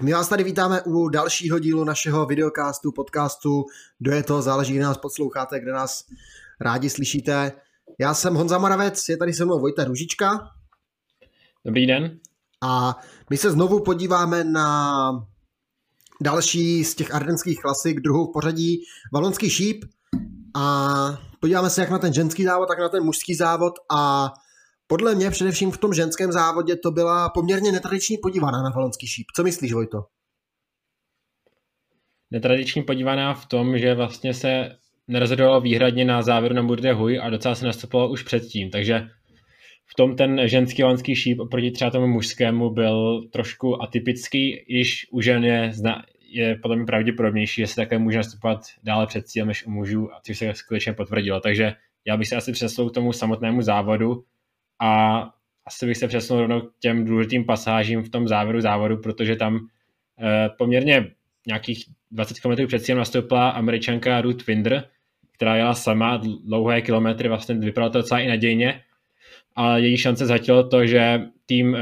Tak, my vás tady vítáme u dalšího dílu našeho videocastu, podcastu. Kdo je to, záleží, kde nás posloucháte, kde nás rádi slyšíte. Já jsem Honza Moravec, je tady se mnou Vojta Ružička. Dobrý den. A my se znovu podíváme na další z těch ardenských klasik, druhou v pořadí, Valonský šíp. A podíváme se jak na ten ženský závod, tak na ten mužský závod a podle mě především v tom ženském závodě to byla poměrně netradiční podívaná na valonský šíp. Co myslíš, Vojto? Netradiční podívaná v tom, že vlastně se nerozhodovalo výhradně na závěru na Murde Huy a docela se nastupovalo už předtím, takže v tom ten ženský valonský šíp oproti třeba tomu mužskému byl trošku atypický, již u žen je, zna, je podle mě pravděpodobnější, že se také může nastupovat dále před cílem než u mužů, a což se skutečně potvrdilo. Takže já bych se asi přesunul k tomu samotnému závodu, a asi bych se přesunul rovnou k těm důležitým pasážím v tom závěru závodu, protože tam eh, poměrně nějakých 20 km před cílem nastoupila američanka Ruth Winder, která jela sama dlouhé kilometry, vlastně vypadalo to docela i nadějně, ale její šance zhatilo to, že tým uh,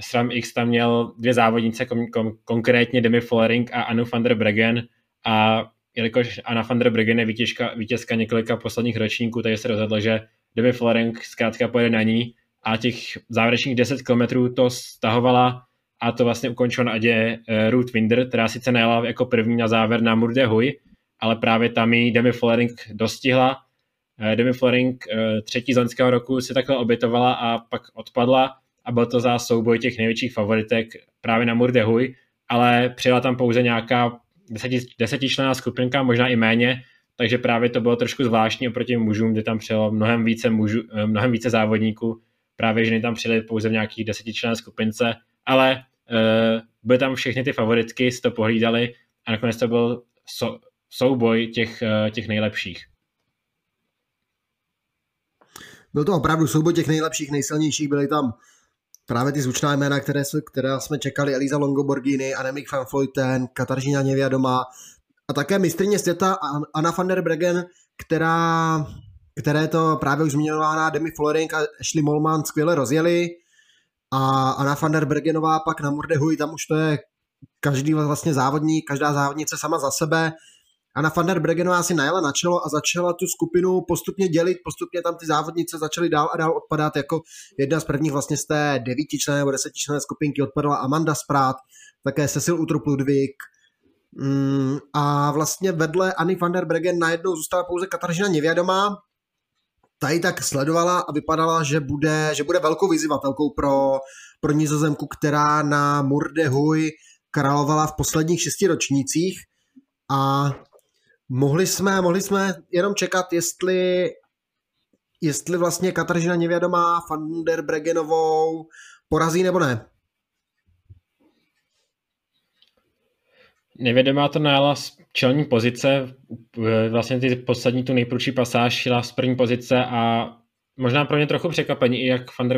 SRAM X tam měl dvě závodnice, kom, kom, konkrétně Demi Follering a Anu van der Bregen a jelikož Anna van der Bregen je vítězka, vítězka několika posledních ročníků, takže se rozhodlo, že Demi Floreng zkrátka pojede na ní a těch závěrečných 10 km to stahovala a to vlastně ukončilo na Adě uh, Ruth Winder, která sice nejela jako první na závěr na Murde Huy, ale právě tam ji Demi Floreng dostihla. Uh, Demi Floreng uh, třetí z loňského roku si takhle obětovala a pak odpadla a byl to za souboj těch největších favoritek právě na Murde Huy, ale přijela tam pouze nějaká deseti, desetičlená skupinka, možná i méně, takže právě to bylo trošku zvláštní oproti mužům, kde tam přijelo mnohem více, mužů, eh, mnohem více závodníků, právě ženy tam přijeli pouze v nějakých desetičlenné skupince, ale uh, byly tam všechny ty favoritky, si to pohlídali a nakonec to byl so, souboj těch, uh, těch nejlepších. Byl to opravdu souboj těch nejlepších, nejsilnějších, byly tam právě ty zvučná jména, které, které jsme čekali, Eliza Longoborgini, Annemiek van Vleuten, Katarzyna Nevědomá, a také mistrně světa Anna van der Bregen, která, které to právě už zmiňovaná Demi Florink a Ashley Molman skvěle rozjeli a Anna van der Bregenová pak na Murdehuj, tam už to je každý vlastně závodník, každá závodnice sama za sebe. Anna van der Bregenová si najela na čelo a začala tu skupinu postupně dělit, postupně tam ty závodnice začaly dál a dál odpadat, jako jedna z prvních vlastně z té devítičlené nebo desetičlené skupinky odpadala Amanda Sprát, také Cecil Utrup Ludvík, a vlastně vedle Anny van der Bregen najednou zůstala pouze Katarzyna Nevědomá. Ta ji tak sledovala a vypadala, že bude, že bude velkou vyzývatelkou pro, pro nizozemku, která na Murde Huy královala v posledních šesti ročnících a mohli jsme, mohli jsme jenom čekat, jestli jestli vlastně Katarzyna Nevědomá van der Bregenovou porazí nebo ne. Nevědomá to najala z čelní pozice, vlastně ty poslední tu nejprudší pasáž šla z první pozice a možná pro mě trochu překvapení, i jak Van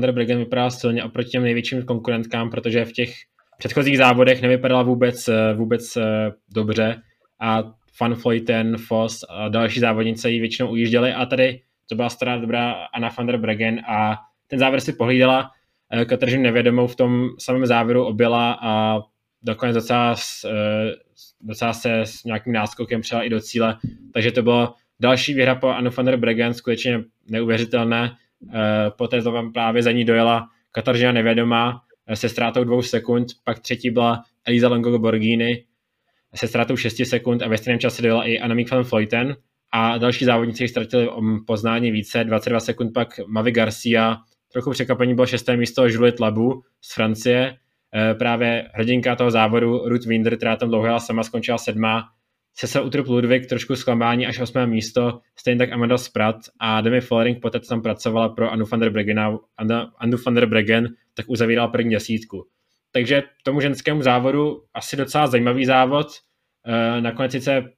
der, Bregen, Van silně oproti těm největším konkurentkám, protože v těch předchozích závodech nevypadala vůbec, vůbec eh, dobře a Van Vleuten, Foss a další závodnice ji většinou ujížděli a tady to byla stará dobrá Anna van der Bregen a ten závěr si pohlídala, eh, Kateřinu nevědomou v tom samém závěru objela a nakonec docela, eh, docela se s nějakým náskokem přijela i do cíle, takže to bylo další výhra po Anu van der Bregen, skutečně neuvěřitelné. Eh, poté to tam právě za ní dojela Kataržina nevědomá eh, se ztrátou dvou sekund, pak třetí byla Eliza Longo Borghini se ztrátou 6 sekund a ve stejném čase dojela i Annemiek van Vleuten. A další závodníci ztratili poznání více, 22 sekund pak Mavi Garcia, trochu překvapení bylo šesté místo Juliet Labu z Francie, právě hrdinka toho závodu Ruth Winder, která tam dlouho sama, skončila sedmá, se Utrup Ludwig trošku zklamání až osmé místo, stejně tak Amanda Sprat a Demi Follering poté, co tam pracovala pro Anu van der Bregen, Anu van der Bregen, tak uzavírala první desítku. Takže tomu ženskému závodu asi docela zajímavý závod. Eh, nakonec sice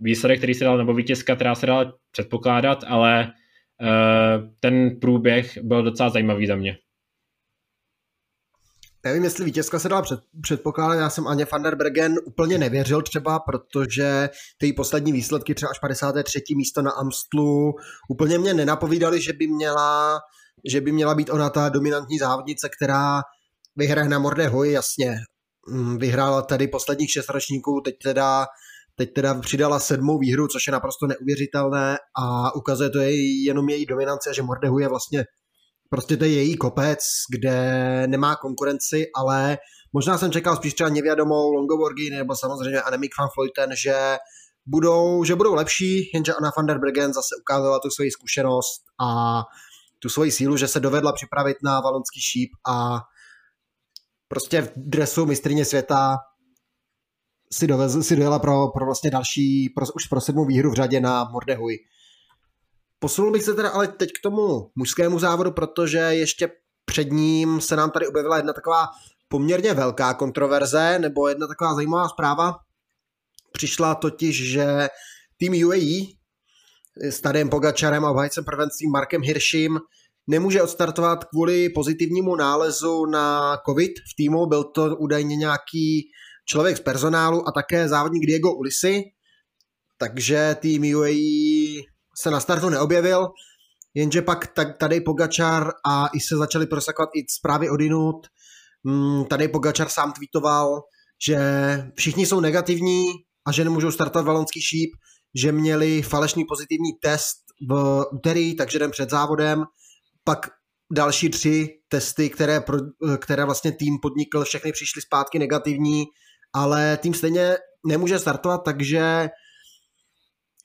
výsledek, který se dal, nebo vítězka, která se dala předpokládat, ale eh, ten průběh byl docela zajímavý za mě nevím, jestli vítězka se dala před, předpokládat, já jsem Aně van der Bergen úplně nevěřil třeba, protože ty poslední výsledky, třeba až 53. místo na Amstlu, úplně mě nenapovídali, že by měla, že by měla být ona ta dominantní závodnice, která vyhraje na Morde Hoj, jasně. Mm, vyhrála tady posledních šest ročníků, teď teda, teď teda přidala sedmou výhru, což je naprosto neuvěřitelné a ukazuje to její, jenom její dominance, že Morde Hoj je vlastně prostě to je její kopec, kde nemá konkurenci, ale možná jsem čekal spíš třeba nevědomou Longoborgy nebo samozřejmě Anemik van Floyten, že budou, že budou lepší, jenže Anna van der Bregen zase ukázala tu svoji zkušenost a tu svoji sílu, že se dovedla připravit na valonský šíp a prostě v dresu mistrině světa si, dovez, si dojela pro, pro vlastně další, pro, už pro sedmou výhru v řadě na Mordehuj. Posunul bych se teda ale teď k tomu mužskému závodu, protože ještě před ním se nám tady objevila jedna taková poměrně velká kontroverze, nebo jedna taková zajímavá zpráva. Přišla totiž, že tým UAE s Tadem Pogačarem a obhajcem prvenství Markem Hirším nemůže odstartovat kvůli pozitivnímu nálezu na COVID v týmu. Byl to údajně nějaký člověk z personálu a také závodník Diego Ulisi. Takže tým UAE se na startu neobjevil, jenže pak tady Pogačar a i se začali prosakovat i zprávy odinut. Mm, tady Pogačar sám tweetoval, že všichni jsou negativní a že nemůžou startovat valonský šíp, že měli falešný pozitivní test v úterý, takže den před závodem, pak další tři testy, které, pro, které vlastně tým podnikl, všechny přišly zpátky negativní, ale tým stejně nemůže startovat, takže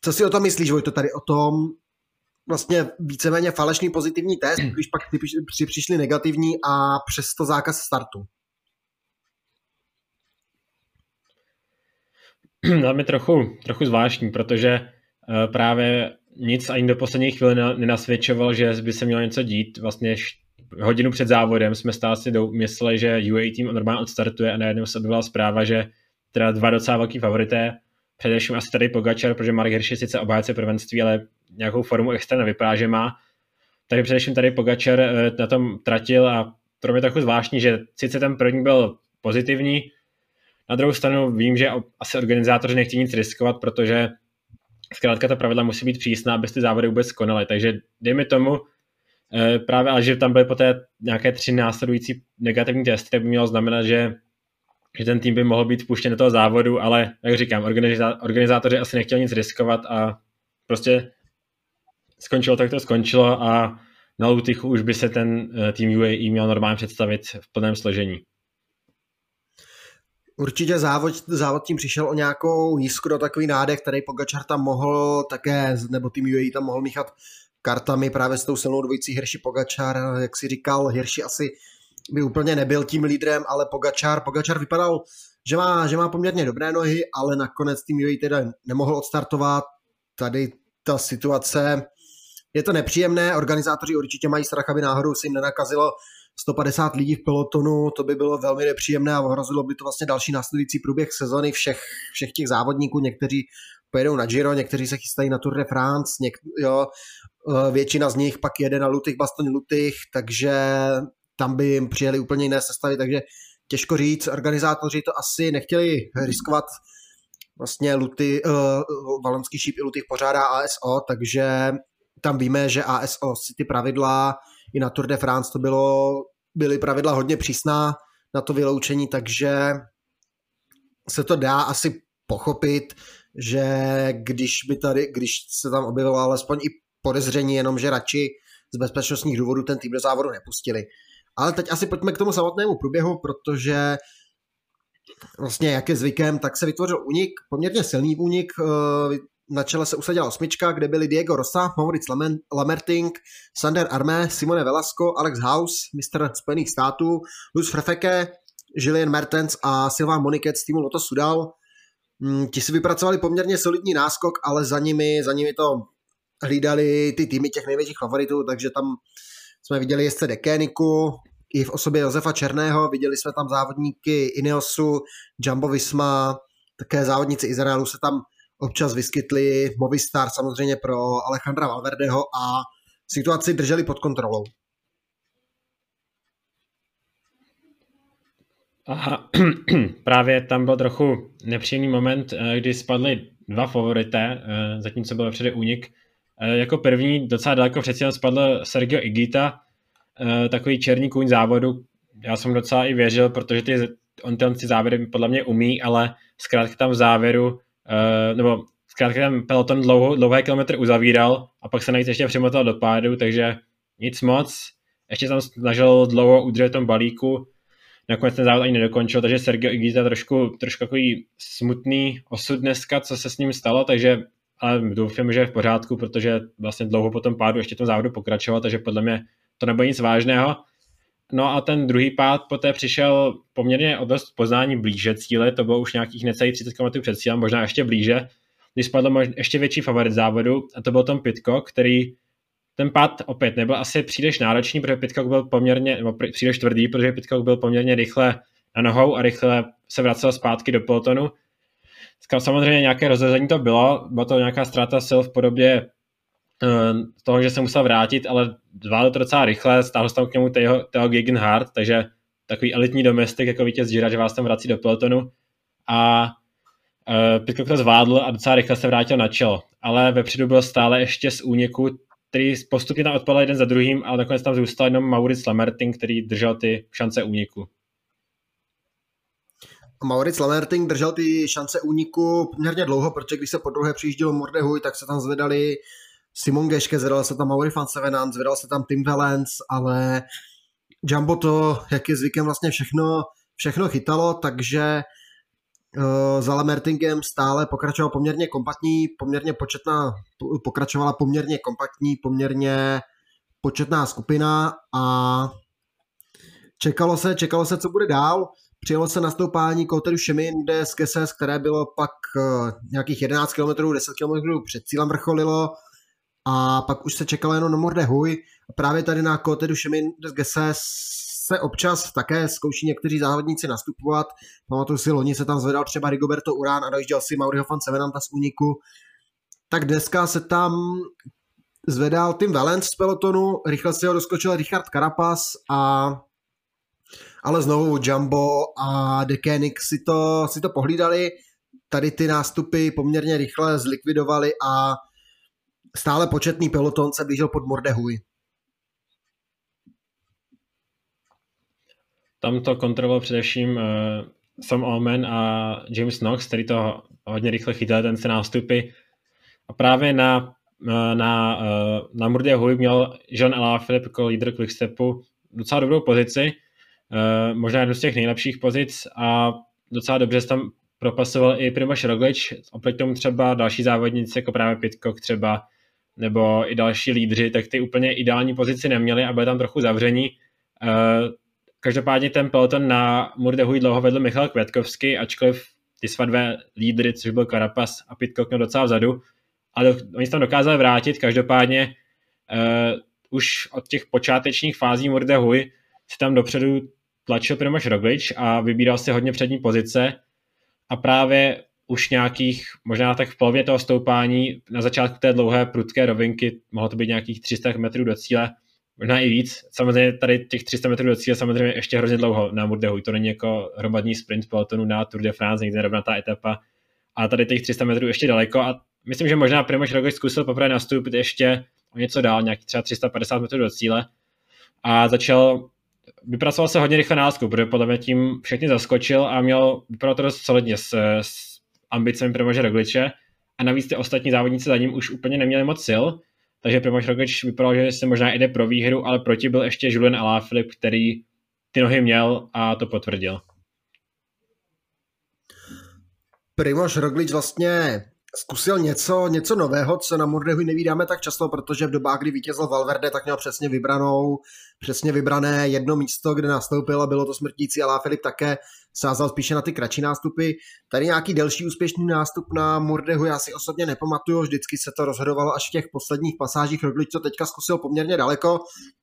co si o tom myslíš, Vojto, tady o tom vlastně víceméně falešný pozitivní test, když pak ty při, přišli negativní a přesto zákaz startu? No, mi trochu, trochu zvláštní, protože uh, právě nic ani do poslední chvíli nenasvědčoval, že by se mělo něco dít. Vlastně hodinu před závodem jsme stále si mysleli, že UA tým normálně odstartuje a najednou se objevila zpráva, že teda dva docela velký favorité především asi tady Pogačar, protože Mark Hirsch je sice obhájce prvenství, ale nějakou formu extra nevypadá, že má. Takže především tady Pogačar eh, na tom tratil a pro mě trochu zvláštní, že sice ten první byl pozitivní, na druhou stranu vím, že asi organizátoři nechtějí nic riskovat, protože zkrátka ta pravidla musí být přísná, aby ty závody vůbec konaly. Takže dejme tomu, eh, právě ale že tam byly poté nějaké tři následující negativní testy, tak by mělo znamenat, že že ten tým by mohl být vpuštěn do toho závodu, ale jak říkám, organizá- organizátoři asi nechtěli nic riskovat a prostě skončilo tak to skončilo a na Lutychu už by se ten eh, tým UAE měl normálně představit v plném složení. Určitě závod, závod tím přišel o nějakou jiskru, takový nádech, který Pogačar tam mohl také, nebo tým UAE tam mohl míchat kartami právě s tou silnou dvojicí Hirši Pogačar, jak si říkal, Hirši asi by úplně nebyl tím lídrem, ale Pogačar, Pogačar vypadal, že má, že má poměrně dobré nohy, ale nakonec tým UAE teda nemohl odstartovat. Tady ta situace, je to nepříjemné, organizátoři určitě mají strach, aby náhodou si jim nenakazilo 150 lidí v pelotonu, to by bylo velmi nepříjemné a ohrozilo by to vlastně další následující průběh sezony všech, všech těch závodníků, někteří pojedou na Giro, někteří se chystají na Tour de France, něk, jo, eh, většina z nich pak jede na Lutych, Baston Lutych, takže tam by jim přijeli úplně jiné sestavy, takže těžko říct, organizátoři to asi nechtěli riskovat, vlastně Luty, uh, Valonský šíp i Lutych pořádá ASO, takže tam víme, že ASO si ty pravidla, i na Tour de France to bylo, byly pravidla hodně přísná na to vyloučení, takže se to dá asi pochopit, že když by tady, když se tam objevilo alespoň i podezření jenom, že radši z bezpečnostních důvodů ten tým do závodu nepustili. Ale teď asi pojďme k tomu samotnému průběhu, protože vlastně jak je zvykem, tak se vytvořil únik, poměrně silný únik, eh, na čele se usadila osmička, kde byli Diego Rosa, Mauric Lamerting, Sander Arme, Simone Velasco, Alex House, mistr Spojených států, Luz Frefeke, Julien Mertens a Silva Moniket z týmu Loto Sudal. Mm, ti si vypracovali poměrně solidní náskok, ale za nimi, za nimi to hlídali ty týmy těch největších favoritů, takže tam jsme viděli jezdce Dekéniku, i v osobě Josefa Černého, viděli jsme tam závodníky Ineosu, Jumbo Visma, také závodníci Izraelu se tam občas vyskytli, Movistar samozřejmě pro Alejandra Valverdeho a situaci drželi pod kontrolou. Aha, právě tam byl trochu nepříjemný moment, eh, kdy spadly dva favorité, eh, zatímco byl přede únik. Eh, jako první docela daleko přeci spadl Sergio Igita, takový černý kůň závodu, já jsem docela i věřil, protože ty, on ty, on ty závěry podle mě umí, ale zkrátka tam v závěru, uh, nebo zkrátka ten peloton dlouho, dlouhé kilometry uzavíral a pak se navíc ještě přimotal do pádu, takže nic moc. Ještě tam snažil dlouho udržet tom balíku, nakonec ten závod ani nedokončil, takže Sergio Igita trošku, trošku takový smutný osud dneska, co se s ním stalo, takže ale doufám, že je v pořádku, protože vlastně dlouho po tom pádu ještě tom závodu pokračoval, takže podle mě to nebylo nic vážného. No a ten druhý pád poté přišel poměrně o dost poznání blíže cíle, to bylo už nějakých necelých 30 km před cílem, možná ještě blíže, když spadl možná ještě větší favorit závodu a to byl Tom Pitcock, který ten pád opět nebyl asi příliš náročný, protože Pitcock byl poměrně, nebo příliš tvrdý, protože Pitcock byl poměrně rychle na nohou a rychle se vracel zpátky do pelotonu. Samozřejmě nějaké rozhození to bylo, byla to nějaká ztráta sil v podobě toho, že se musel vrátit, ale zvládl to docela rychle, stáhl se tam k němu Theo, Theo Gegenhardt, takže takový elitní domestik jako vítěz Gira, že vás tam vrací do pelotonu a uh, Pitcock to zvládl a docela rychle se vrátil na čelo, ale vepředu byl stále ještě z úniku který postupně tam odpadl jeden za druhým, ale nakonec tam zůstal jenom Maurice Lamerting, který držel ty šance úniku. Maurice Lamerting držel ty šance úniku poměrně dlouho, protože když se po druhé přijíždělo Mordehuj, tak se tam zvedali Simon Geške, zvedal se tam Mauri van Sevenant, zvedal se tam Tim Valens, ale Jumbo to, jak je zvykem, vlastně všechno, všechno chytalo, takže uh, za Lamertingem stále pokračoval poměrně kompaktní, poměrně početná, pokračovala poměrně kompaktní, poměrně početná skupina a čekalo se, čekalo se, co bude dál. Přijelo se nastoupání Kouteru Šemin, kde z Keses, které bylo pak uh, nějakých 11 km, 10 km před cílem vrcholilo a pak už se čekalo jenom na Morde Huj. A právě tady na Kouteru Šemin z Geses se občas také zkouší někteří závodníci nastupovat. Pamatuju si, loni se tam zvedal třeba Rigoberto Urán a dojížděl si Mauriho van Sevenanta z úniku. Tak dneska se tam zvedal Tim Valens z pelotonu, rychle si ho doskočil Richard Carapaz a ale znovu Jumbo a The Koenig si to, si to pohlídali, tady ty nástupy poměrně rychle zlikvidovali a stále početný peloton se blížil pod Mordehuj. Tam to kontroloval především uh, Sam Omen a James Knox, který to hodně rychle chytal, ten se nástupy. A právě na, uh, na, uh, na Murdě Hui měl Jean Alaphilippe jako lídr Quickstepu docela dobrou pozici, uh, možná jednu z těch nejlepších pozic a docela dobře se tam propasoval i Primoš Roglič, oproti tomu třeba další závodníci, jako právě Pitcock třeba, nebo i další lídři, tak ty úplně ideální pozici neměli a byli tam trochu zavření. Uh, Každopádně ten peloton na Murdehuj dlouho vedl Michal Květkovský, ačkoliv ty své dvě lídry, což byl Karapas a Pitcock, měl docela vzadu, ale oni se tam dokázali vrátit, každopádně uh, už od těch počátečních fází Murdehuj si tam dopředu tlačil Primož Roglič a vybíral si hodně přední pozice a právě už nějakých, možná tak v polovině toho stoupání, na začátku té dlouhé prudké rovinky, mohlo to být nějakých 300 metrů do cíle, možná i víc. Samozřejmě tady těch 300 metrů do cíle samozřejmě ještě hrozně dlouho na Murdehu. To není jako hromadný sprint pelotonu na Tour de France, někde rovnatá etapa. A tady těch 300 metrů ještě daleko a myslím, že možná Primož Roglič zkusil poprvé nastoupit ještě o něco dál, nějaký třeba 350 metrů do cíle a začal vypracoval se hodně rychle násku, protože podle mě tím všechny zaskočil a měl, vypadalo to dost solidně s, s ambicemi Primože Rogliče. A navíc ty ostatní závodníci za ním už úplně neměli moc sil, takže Primož Roglič vypadal, že se možná jde pro výhru, ale proti byl ještě Julien Alaphilippe, který ty nohy měl a to potvrdil. Primož Roglič vlastně zkusil něco, něco nového, co na Mordehu nevídáme tak často, protože v dobách, kdy vítězil Valverde, tak měl přesně vybranou, přesně vybrané jedno místo, kde nastoupil a bylo to smrtící, ale Filip také sázal spíše na ty kratší nástupy. Tady nějaký delší úspěšný nástup na Mordehu já si osobně nepamatuju, vždycky se to rozhodovalo až v těch posledních pasážích. Roglič to teďka zkusil poměrně daleko,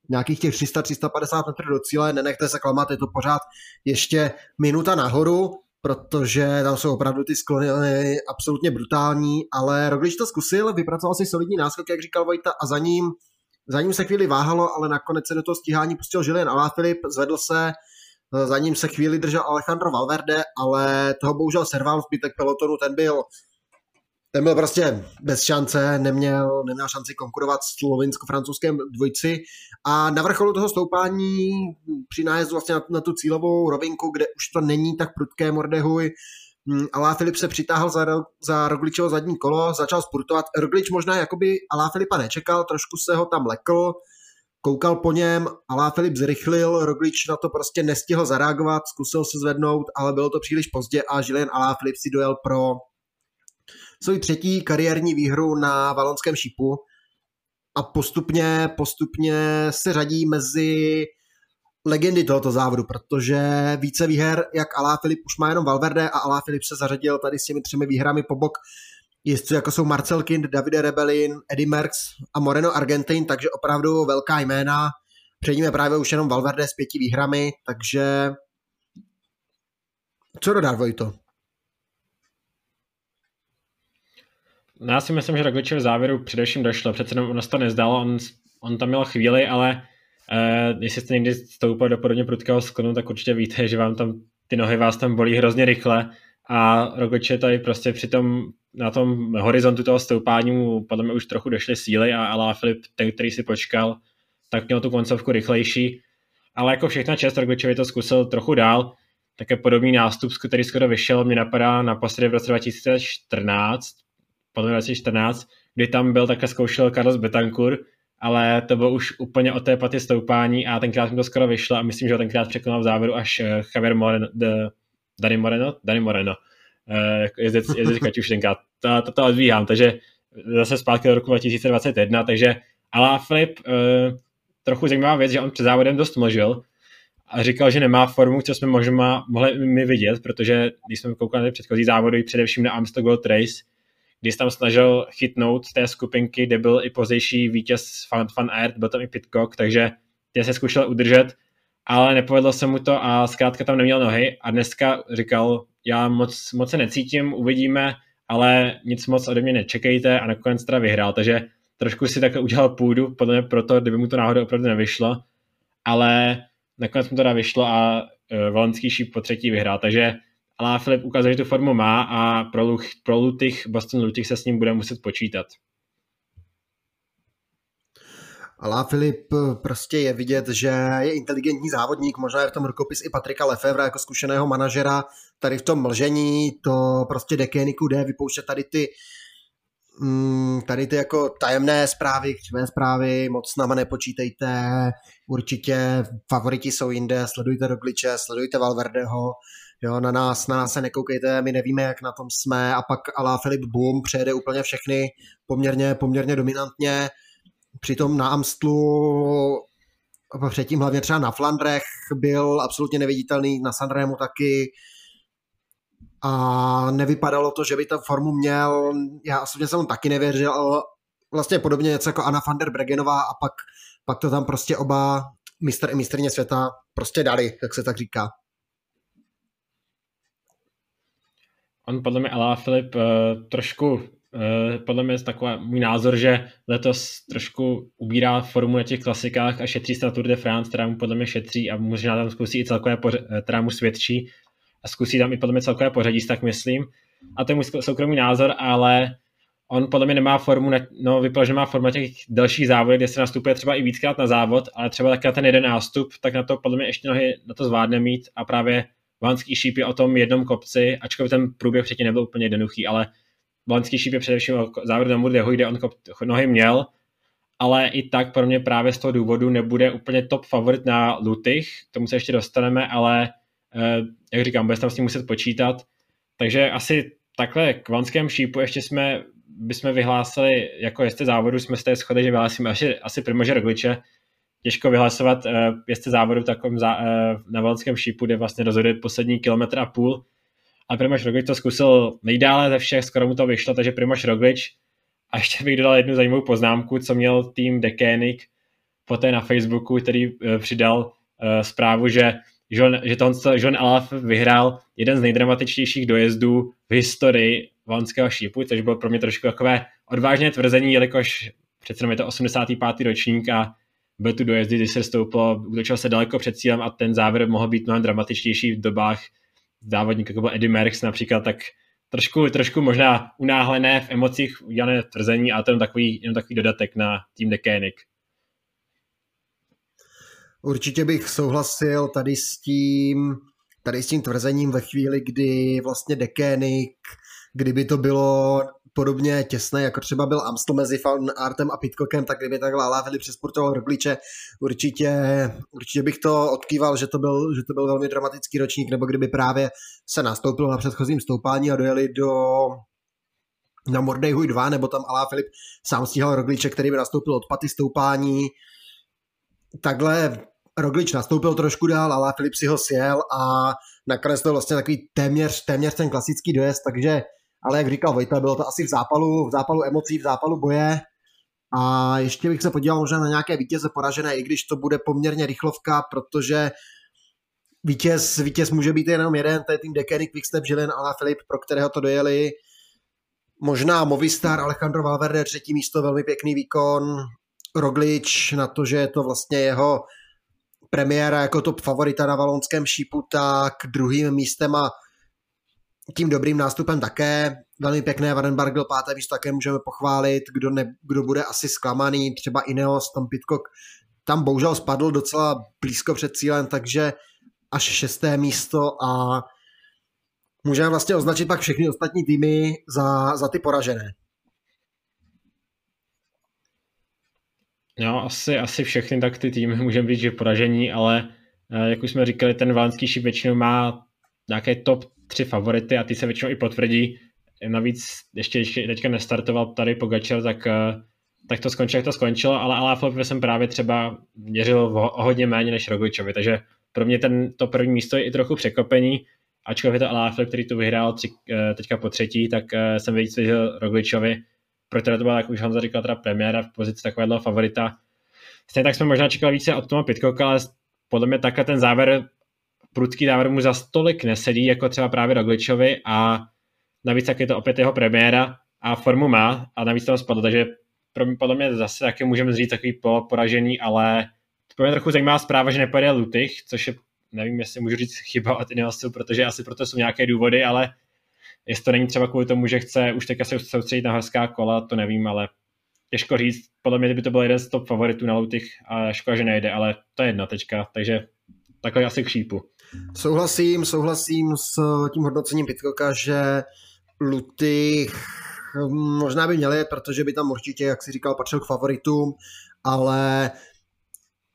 nějakých těch 300-350 metrů do cíle, nenechte se klamat, je to pořád ještě minuta nahoru, protože tam jsou opravdu ty sklony absolutně brutální, ale Roglič to zkusil, vypracoval si solidní náskok, jak říkal Vojta, a za ním, za ním se chvíli váhalo, ale nakonec se do toho stíhání pustil Julien Alaphilippe, zvedl se, za ním se chvíli držel Alejandro Valverde, ale toho bohužel serval zbytek pelotonu, ten byl ten byl prostě bez šance, neměl, neměl šanci konkurovat slovinsko-francouzském dvojci a na vrcholu toho stoupání při nájezdu vlastně na, na tu cílovou rovinku, kde už to není tak prudké Mordehuj, hm, Alá Filip se přitáhl za, za Rogličovo zadní kolo, začal spurtovat. Roglič možná jakoby Alá Filipa nečekal, trošku se ho tam lekl, koukal po něm, Alá Filip zrychlil, Roglič na to prostě nestihl zareagovat, zkusil se zvednout, ale bylo to příliš pozdě a Julien Alá Filip si dojel pro svou třetí kariérní výhru na valonském šípu. A postupně, postupně se řadí mezi legendy tohoto závodu, protože více výher, jak Alá Filip už má jenom Valverde a Alá Filip se zařadil tady s těmi třemi výhrami po bok jezdců, jako jsou Marcel Kind, Davide Rebelin, Eddie Merckx a Moreno Argentin, takže opravdu velká jména. Před ním je právě už jenom Valverde s pěti výhrami, takže co dodat, Vojto? No já si myslím, že Roglič v závěru především došlo, přece jenom ono to nezdalo, on, on tam měl chvíli, ale uh, jestli jste někdy stoupali do podobně prudkého sklonu, tak určitě víte, že vám tam ty nohy vás tam bolí hrozně rychle a tady prostě při tom, na tom horizontu toho stoupání mu podle mě už trochu došly síly a Alá Filip, ten, který si počkal, tak měl tu koncovku rychlejší, ale jako všechna čest Rogličovi to zkusil trochu dál, také podobný nástup, který skoro vyšel, mě napadá naposledy v roce 2014, podle 2014, kdy tam byl také zkoušel Carlos Betancourt, ale to bylo už úplně od té paty stoupání a tenkrát mi to skoro vyšlo a myslím, že ho tenkrát překonal v závěru až eh, Javier Moreno, Dani Moreno, Dani Moreno, uh, jezdec, jezdec tenkrát, to, to, to odvíhám, takže zase zpátky do roku 2021, takže Alá Flip, uh, trochu zajímavá věc, že on před závodem dost mlžil a říkal, že nemá formu, co jsme možná mohli my vidět, protože když jsme koukali na předchozí závody, především na Amstel Gold Race, kdy se tam snažil chytnout z té skupinky, kde byl i pozdější vítěz Fan, Fan Aert, byl tam i Pitcock, takže tě se zkoušel udržet, ale nepovedlo se mu to a zkrátka tam neměl nohy a dneska říkal, já moc, moc se necítím, uvidíme, ale nic moc ode mě nečekejte. A nakonec teda vyhrál, takže trošku si takhle udělal půdu, podle mě proto, kdyby mu to náhodou opravdu nevyšlo, ale nakonec mu to teda vyšlo a uh, Valenský šíp po třetí vyhrál, takže ale Filip ukazuje, že tu formu má a pro, Luch, pro Lutych, Boston Lutych se s ním bude muset počítat. Alá Filip prostě je vidět, že je inteligentní závodník, možná je v tom rukopis i Patrika Lefevra jako zkušeného manažera, tady v tom mlžení, to prostě Dekeniku jde vypouštět tady ty mm, tady ty jako tajemné zprávy, křivé zprávy, moc s náma nepočítejte, určitě favoriti jsou jinde, sledujte Rogliče, sledujte Valverdeho, jo, na nás, na nás se nekoukejte, my nevíme, jak na tom jsme a pak Alá Filip Boom přejede úplně všechny poměrně, poměrně dominantně, přitom na Amstlu předtím hlavně třeba na Flandrech byl absolutně neviditelný, na Sanremu taky a nevypadalo to, že by tam formu měl, já osobně jsem mu taky nevěřil, vlastně podobně něco jako Anna van der Bregenová a pak, pak to tam prostě oba mistr i mistrně světa prostě dali, jak se tak říká. on podle mě Alá Filip uh, trošku, podle mě je takový můj názor, že letos trošku ubírá formu na těch klasikách a šetří se na Tour de France, která mu podle mě šetří a možná tam zkusí i celkové, poř- eh, která mu svědčí a zkusí tam i podle mě celkové pořadí, tak myslím. A to je můj soukromý názor, ale on podle mě nemá formu, na, no vypadá, že má formu na těch dalších závodech, kde se nastupuje třeba i víckrát na závod, ale třeba taky na ten jeden nástup, tak na to podle mě ještě nohy na to zvládne mít a právě Valenský šíp je o tom jednom kopci, ačkoliv ten průběh předtím nebyl úplně jednoduchý, ale Valenský šíp je především o závěr na Murdehu, kde on nohy měl, ale i tak pro mě právě z toho důvodu nebude úplně top favorit na Lutych, k tomu se ještě dostaneme, ale eh, jak říkám, bude tam s tím muset počítat, takže asi takhle k vanském šípu ještě jsme bychom vyhlásili, jako jestli závodu jsme z té schody, že vyhlásíme asi, asi Primože Rogliče, těžko vyhlasovat uh, jezdce závodu v takovém zá, uh, na Valenském šípu, kde vlastně rozhoduje poslední kilometr a půl. A Primoš Roglič to zkusil nejdále ze všech, skoro mu to vyšlo, takže Primoš Roglič. A ještě bych dodal jednu zajímavou poznámku, co měl tým Decanic poté na Facebooku, který uh, přidal uh, zprávu, že John, že to John Alaf vyhrál jeden z nejdramatičtějších dojezdů v historii Valenského šípu, což bylo pro mě trošku takové odvážné tvrzení, jelikož přece je to 85. ročník a byl tu dojezdy, kdy se stouplo, útočil se daleko před cílem a ten závěr mohl být mnohem dramatičtější v dobách závodník, jako byl Eddie Merckx například, tak trošku, trošku možná unáhlené v emocích udělané tvrzení a to je takový, jenom takový dodatek na tým Decanic. Určitě bych souhlasil tady s tím, tady s tím tvrzením ve chvíli, kdy vlastně Decanic, kdyby to bylo podobně těsné, jako třeba byl Amstel mezi Fan Artem a Pitcockem, tak kdyby takhle Aláfili přesportoval Rogliče, určitě, určitě bych to odkýval, že to, byl, že to byl velmi dramatický ročník, nebo kdyby právě se nastoupil na předchozím stoupání a dojeli do na Mordejhuj 2, nebo tam Alá Filip sám stíhal Rogliče, který by nastoupil od paty stoupání. Takhle Roglič nastoupil trošku dál, Alá Filip si ho sjel a nakonec to vlastně takový téměř, téměř ten klasický dojezd, takže ale jak říkal Vojta, bylo to asi v zápalu, v zápalu emocí, v zápalu boje. A ještě bych se podíval možná na nějaké vítěze poražené, i když to bude poměrně rychlovka, protože vítěz, vítěz může být jenom jeden, to je tým Decanic, Quickstep, Žilin, a Filip, pro kterého to dojeli. Možná Movistar, Alejandro Valverde, třetí místo, velmi pěkný výkon. Roglič na to, že je to vlastně jeho premiéra jako top favorita na valonském šípu, tak druhým místem a tím dobrým nástupem také. Velmi pěkné, Vandenberg byl páté místo, také můžeme pochválit, kdo, ne, kdo bude asi zklamaný, třeba Ineos, Tom Pitcock, tam bohužel spadl docela blízko před cílem, takže až šesté místo a můžeme vlastně označit pak všechny ostatní týmy za, za ty poražené. No, asi, asi všechny tak ty týmy můžeme být, že poražení, ale eh, jak už jsme říkali, ten valenský šíp většinou má nějaké top tři favority a ty se většinou i potvrdí. Navíc ještě, ještě teďka nestartoval tady Pogačar, tak, eh, tak to skončilo, jak to skončilo, ale Alaphilippi jsem právě třeba měřil o, hodně méně než Rogličovi, takže pro mě ten, to první místo je i trochu překvapení, ačkoliv je to Alaphilipp, který tu vyhrál tři, eh, teďka po třetí, tak eh, jsem viděl Rogličovi, pro které to byla, jak už Honza říkal, teda premiéra v pozici takového favorita. Stejně tak jsme možná čekali více od Toma Pitcocka, ale podle mě takhle ten závěr prudký návrh mu za stolik nesedí, jako třeba právě Rogličovi a navíc tak je to opět jeho premiéra a formu má a navíc tam spadl, takže pro mě, podle mě zase taky můžeme říct takový poražený, ale to mě trochu zajímavá zpráva, že nepojede Lutych, což je, nevím, jestli můžu říct chyba od Ineosu, protože asi proto jsou nějaké důvody, ale jestli to není třeba kvůli tomu, že chce už teďka se soustředit na horská kola, to nevím, ale těžko říct. Podle mě by to byl jeden z top favoritů na Lutych a škoda, že nejde, ale to je jedna tečka, takže takhle asi k šípu. Souhlasím, souhlasím s tím hodnocením Pitcocka, že Luty možná by měli, protože by tam určitě, jak si říkal, patřil k favoritům, ale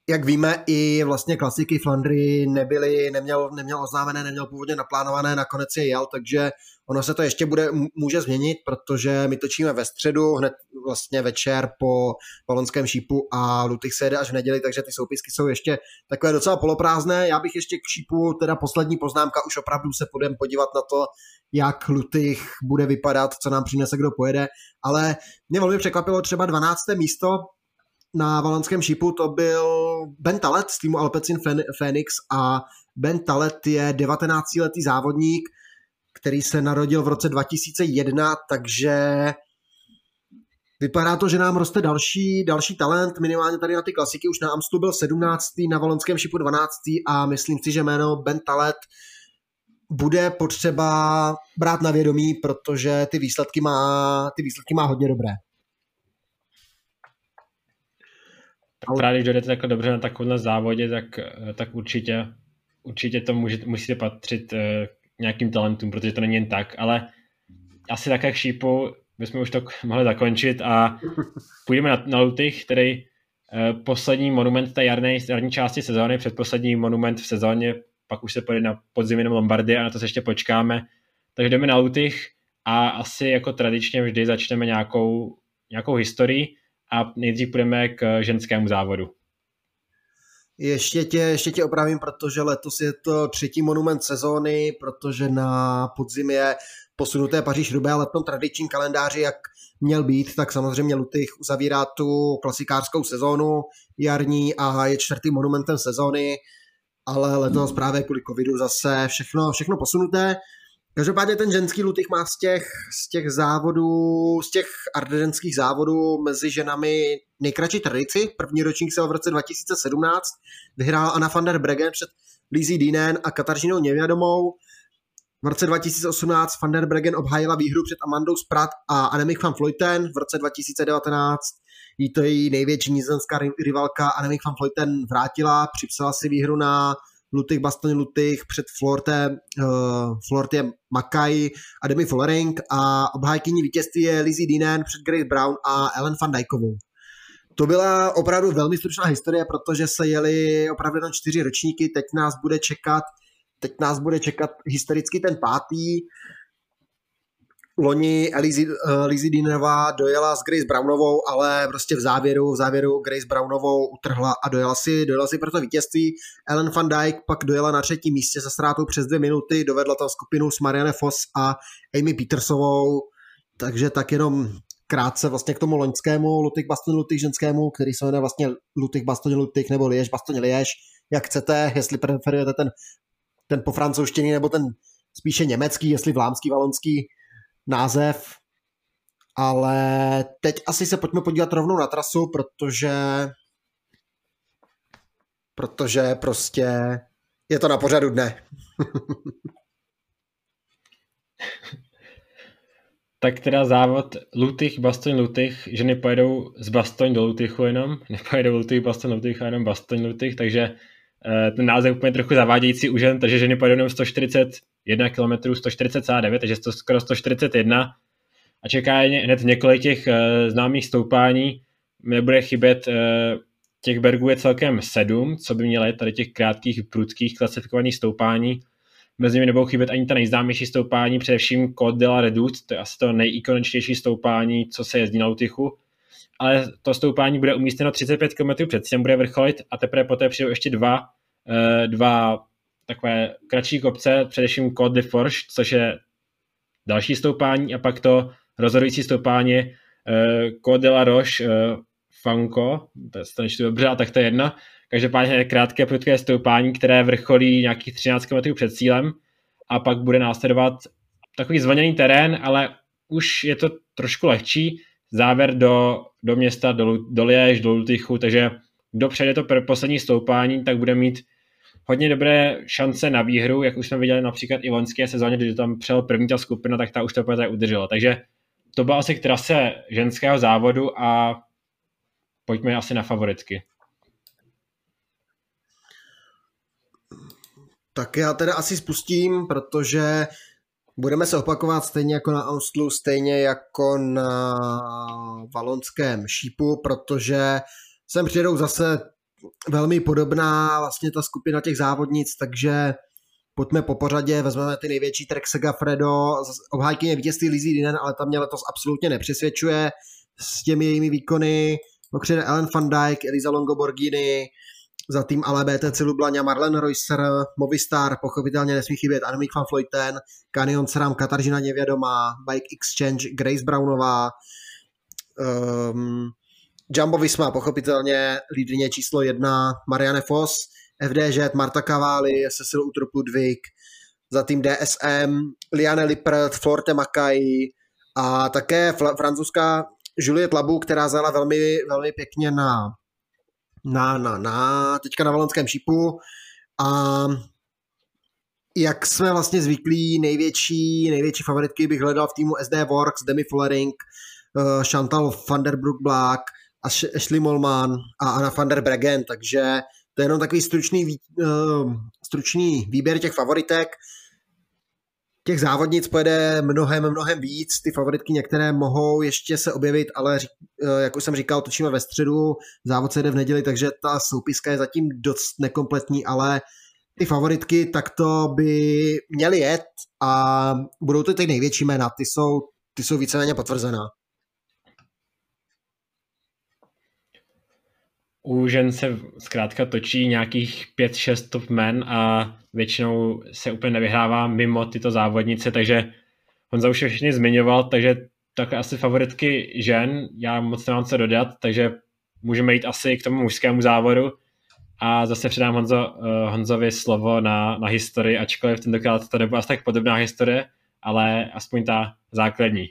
jak víme, i vlastně klasiky Flandry nebyly, neměl, neměl oznámené, neměl původně naplánované, nakonec je jel, takže ono se to ještě bude, může změnit, protože my točíme ve středu, hned vlastně večer po valonském šípu a Lutych se jede až v neděli, takže ty soupisky jsou ještě takové docela poloprázdné. Já bych ještě k šípu, teda poslední poznámka, už opravdu se půjdeme podívat na to, jak Lutych bude vypadat, co nám přinese, kdo pojede, ale mě velmi překvapilo třeba 12. místo na valonském šípu to byl Ben Talet z týmu Alpecin Phoenix a Ben Talet je 19-letý závodník, který se narodil v roce 2001, takže vypadá to, že nám roste další, další talent, minimálně tady na ty klasiky, už na Amstu byl 17. na valonském šipu 12. a myslím si, že jméno Ben Talet bude potřeba brát na vědomí, protože ty výsledky má, ty výsledky má hodně dobré. Ale... Právě když jdete takhle dobře na takovém závodě, tak, tak určitě, určitě to může, musíte patřit uh, nějakým talentům, protože to není jen tak, ale asi také k šípu bychom už to mohli zakončit a půjdeme na, na Lutych, který uh, poslední monument té jarné, jarní části sezóny, předposlední monument v sezóně, pak už se pojede na podzim jenom Lombardy a na to se ještě počkáme. Takže jdeme na Lutych a asi jako tradičně vždy začneme nějakou, nějakou historii a nejdřív půjdeme k ženskému závodu. Ještě tě, ještě tě opravím, protože letos je to třetí monument sezóny, protože na podzim je posunuté paříž rubé ale v tom tradičním kalendáři, jak měl být, tak samozřejmě Lutych uzavírá tu klasikářskou sezónu jarní a je čtvrtým monumentem sezóny, ale letos právě kvůli covidu zase všechno, všechno posunuté. Každopádně ten ženský lutych má z těch, z těch závodů, z těch ardenských závodů mezi ženami nejkratší tradici. První ročník se v roce 2017 vyhrála Anna van der Bregen před Lizzie Dinen a Kataržinou Nevědomou. V roce 2018 Van der Bregen obhájila výhru před Amandou Sprat a Annemiek van Vleuten. V roce 2019 jí to její největší nizozemská rivalka Annemiek van Vleuten vrátila, připsala si výhru na Lutych, Bastoň Lutych před Florte, uh, Florte Mackay a Demi Follering a obhájkyní vítězství je Lizzie Dinen před Grace Brown a Ellen van Dijkovou. To byla opravdu velmi stručná historie, protože se jeli opravdu na čtyři ročníky, teď nás bude čekat teď nás bude čekat historicky ten pátý. Loni Elizy, uh, Lizzie Dinerová dojela s Grace Brownovou, ale prostě v závěru, v závěru Grace Brownovou utrhla a dojela si, dojela si pro to vítězství. Ellen van Dijk pak dojela na třetím místě se ztrátou přes dvě minuty, dovedla tam skupinu s Marianne Foss a Amy Petersovou, takže tak jenom krátce vlastně k tomu loňskému Lutik Baston Lutik ženskému, který se jmenuje vlastně Lutik Baston Lutik nebo Liež Baston Liež, jak chcete, jestli preferujete ten, ten po francouzštině nebo ten spíše německý, jestli vlámský, valonský název, ale teď asi se pojďme podívat rovnou na trasu, protože protože prostě je to na pořadu dne. tak teda závod Lutych, Bastoň, Lutych, ženy pojedou z Bastoň do Lutychu jenom, nepojedou Lutych, Bastoň, Lutych a jenom Bastoň, Lutych, takže eh, ten název úplně trochu zavádějící u žen, takže ženy pojedou jenom 141 km, 140,9, takže to skoro 141 a čeká hned několik těch uh, známých stoupání. Nebude chybět uh, těch bergů je celkem sedm, co by měly tady těch krátkých, prudkých klasifikovaných stoupání Mezi nimi nebudou chybět ani ta nejznámější stoupání, především Côte de la Redoute, to je asi to nejikoničtější stoupání, co se jezdí na Lutychu. Ale to stoupání bude umístěno 35 km před cílem, bude vrcholit a teprve poté přijdou ještě dva, eh, dva takové kratší kopce, především Côte de Forge, což je další stoupání a pak to rozhodující stoupání uh, Côte de la Roche uh, Fanko, to je to dobře, a tak to je jedna, Každopádně krátké prudké stoupání, které vrcholí nějakých 13 km před cílem a pak bude následovat takový zvoněný terén, ale už je to trošku lehčí. Závěr do, do města, do, do Liež, do Lutychu, takže kdo přejde to poslední stoupání, tak bude mít hodně dobré šance na výhru, jak už jsme viděli například i v loňské sezóně, když tam přel první ta skupina, tak ta už to úplně udržela. Takže to byla asi k trase ženského závodu a pojďme asi na favoritky. Tak já teda asi spustím, protože budeme se opakovat stejně jako na Amstlu, stejně jako na valonském šípu, protože sem přijedou zase velmi podobná vlastně ta skupina těch závodnic, takže pojďme po pořadě, vezmeme ty největší Trek Segafredo, obhájkyně vítězství Lizzie Dinen, ale tam mě letos absolutně nepřesvědčuje s těmi jejími výkony, pokřede Ellen van Dijk, Eliza Longoborghini, za tým ale BTC Lublaňa Marlen Reusser, Movistar, pochopitelně nesmí chybět Annemiek van Vleuten, Canyon Sram, Kataržina Nevědomá, Bike Exchange, Grace Brownová, um, Jumbo Visma, pochopitelně lídrině číslo jedna, Marianne Foss, FDŽ, Marta Cavalli, Cecil Utrup Ludwig, za tým DSM, Liane Lippert, Florte Mackay a také francouzská Juliette Labu, která zajela velmi, velmi pěkně na na, na, na, teďka na Valonském šípu. A jak jsme vlastně zvyklí, největší, největší favoritky bych hledal v týmu SD Works, Demi Fullering, uh, Chantal van der Broek Black, Ashley Molman a Anna van der Bregen, takže to je jenom takový stručný, uh, stručný výběr těch favoritek těch závodnic pojede mnohem, mnohem víc. Ty favoritky některé mohou ještě se objevit, ale eh, jak už jsem říkal, točíme ve středu, závod se jde v neděli, takže ta soupiska je zatím dost nekompletní, ale ty favoritky tak to by měly jet a budou to ty největší jména, ty jsou, ty jsou víceméně potvrzená. U žen se zkrátka točí nějakých 5-6 top men a většinou se úplně nevyhrává mimo tyto závodnice, takže Honza už je všechny zmiňoval, takže takhle asi favoritky žen, já moc nemám co dodat, takže můžeme jít asi k tomu mužskému závodu a zase předám Honzo, uh, Honzovi slovo na, na historii, ačkoliv tentokrát to nebyla asi tak podobná historie, ale aspoň ta základní.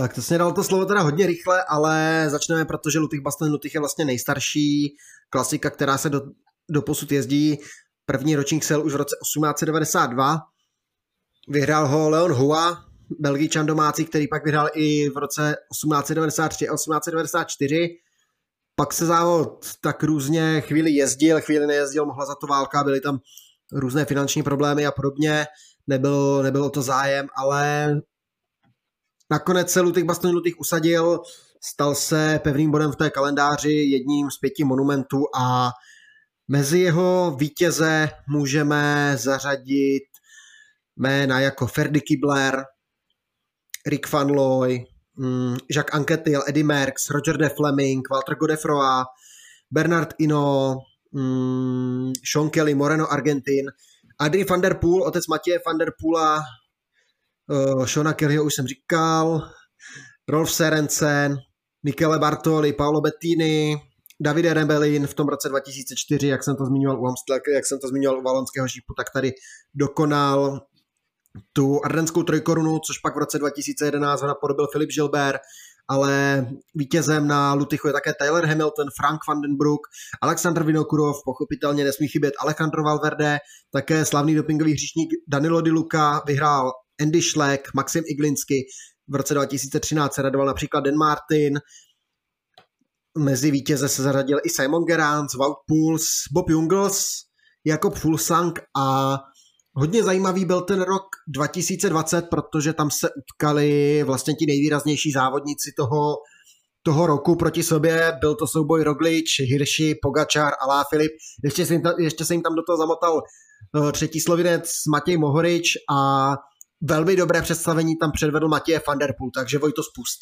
Tak, to jsi dal to slovo teda hodně rychle, ale začneme, protože Lutych Baston Lutych je vlastně nejstarší klasika, která se do, do posud jezdí. První ročník sel už v roce 1892 vyhrál ho Leon Hua, Belgičan domácí, který pak vyhrál i v roce 1893 a 1894. Pak se závod tak různě chvíli jezdil, chvíli nejezdil, mohla za to válka, byly tam různé finanční problémy a podobně, nebyl, nebylo to zájem, ale nakonec se Lutik Baston Lutik usadil, stal se pevným bodem v té kalendáři, jedním z pěti monumentů a mezi jeho vítěze můžeme zařadit jména jako Ferdy Kibler, Rick Van Looy, mm, Jacques Anquetil, Eddie Merckx, Roger De Fleming, Walter Godefroy, Bernard Ino, mm, Sean Kelly, Moreno Argentin, Adri van der Poel, otec Matěje van der Poola, uh, Shona Kellyho už jsem říkal, Rolf Serencen, Michele Bartoli, Paolo Bettini, Davide Rebelin v tom roce 2004, jak jsem to zmiňoval u Amstel, jak jsem to zmiňoval u Valonského šípu, tak tady dokonal tu ardenskou trojkorunu, což pak v roce 2011 ho napodobil Filip Gilbert, ale vítězem na Lutychu je také Tyler Hamilton, Frank van den Broek, Aleksandr Vinokurov, pochopitelně nesmí chybět Alejandro Valverde, také slavný dopingový hříšník Danilo Di Luca, vyhrál Andy Schleck, Maxim Iglinsky, v roce 2013 se radoval například Dan Martin, mezi vítěze se zařadil i Simon Gerrans, Wout Pouls, Bob Jungels, Jakob Fulsang a Hodně zajímavý byl ten rok 2020, protože tam se utkali vlastně ti nejvýraznější závodníci toho, toho roku proti sobě. Byl to souboj Roglič, Hirschi, Pogačar, Alá Filip. Ještě se, jim tam, ještě se jim tam do toho zamotal uh, třetí slovinec Matěj Mohorič a velmi dobré představení tam předvedl Matěj van der Poel, takže Vojto spust.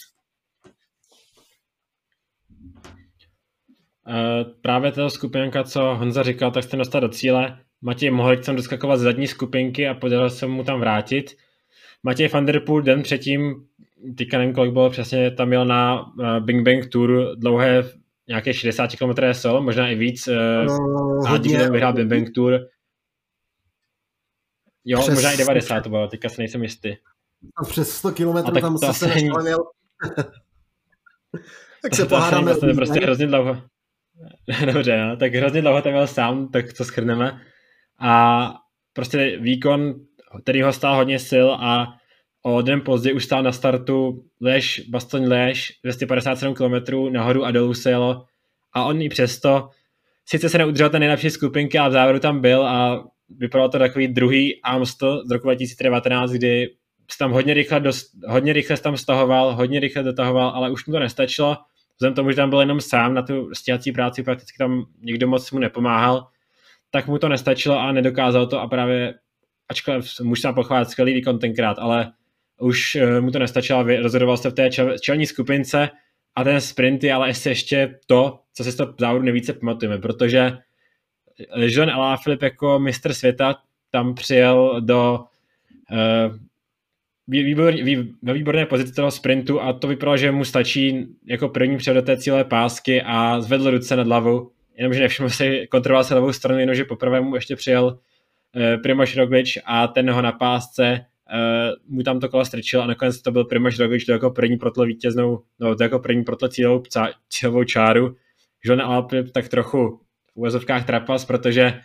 Uh, právě ta skupinka, co Honza říkal, tak jste dostal do cíle. Matěj mohl tam doskakovat z zadní skupinky a podařilo se mu tam vrátit. Matěj van der Poel den předtím, teďka nevím, kolik bylo přesně, tam měl na uh, Bing Bang Tour dlouhé nějaké 60 km solo, možná i víc. Uh, no, a díky tomu vyhrál Bing Bang Tour. Jo, přes možná i 90 to bylo, teďka se nejsem jistý. A přes 100 km tam se se měl. tak se pohádáme. To je prostě hrozně dlouho. Dobře, no, tak hrozně dlouho tam měl sám, tak to schrneme a prostě výkon, který ho stál hodně sil a o den později už stál na startu Lež, Baston Lež, 257 km nahoru a dolů se jelo a on i přesto sice se neudržel ten nejlepší skupinky a v závěru tam byl a vypadalo to takový druhý Amstel z roku 2019, kdy se tam hodně rychle, dost, hodně rychle tam stahoval, hodně rychle dotahoval, ale už mu to nestačilo. Vzhledem tomu, že tam byl jenom sám na tu stíhací práci, prakticky tam nikdo moc mu nepomáhal, tak mu to nestačilo a nedokázal to a právě, ačkoliv můžu se pochválit skvělý výkon tenkrát, ale už eh, mu to nestačilo, rozhodoval se v té čelní skupince a ten sprint je ale ještě, ještě to, co si z toho závodu nejvíce pamatujeme, protože Jean Alaphilippe jako mistr světa tam přijel do uh, výbor, vý, ve výborné pozici toho sprintu a to vypadalo, že mu stačí jako první přijel do té cíle pásky a zvedl ruce nad hlavu jenomže nevšiml si, kontroloval se levou stranu, jenomže poprvé mu ještě přijel uh, Primož Roglič a ten ho na pásce uh, mu tam to kolo strčil a nakonec to byl Primož Roglič to jako první protlo vítěznou, no to jako první protlo cílovou, cílovou čáru. John Alpip tak trochu v trapas, protože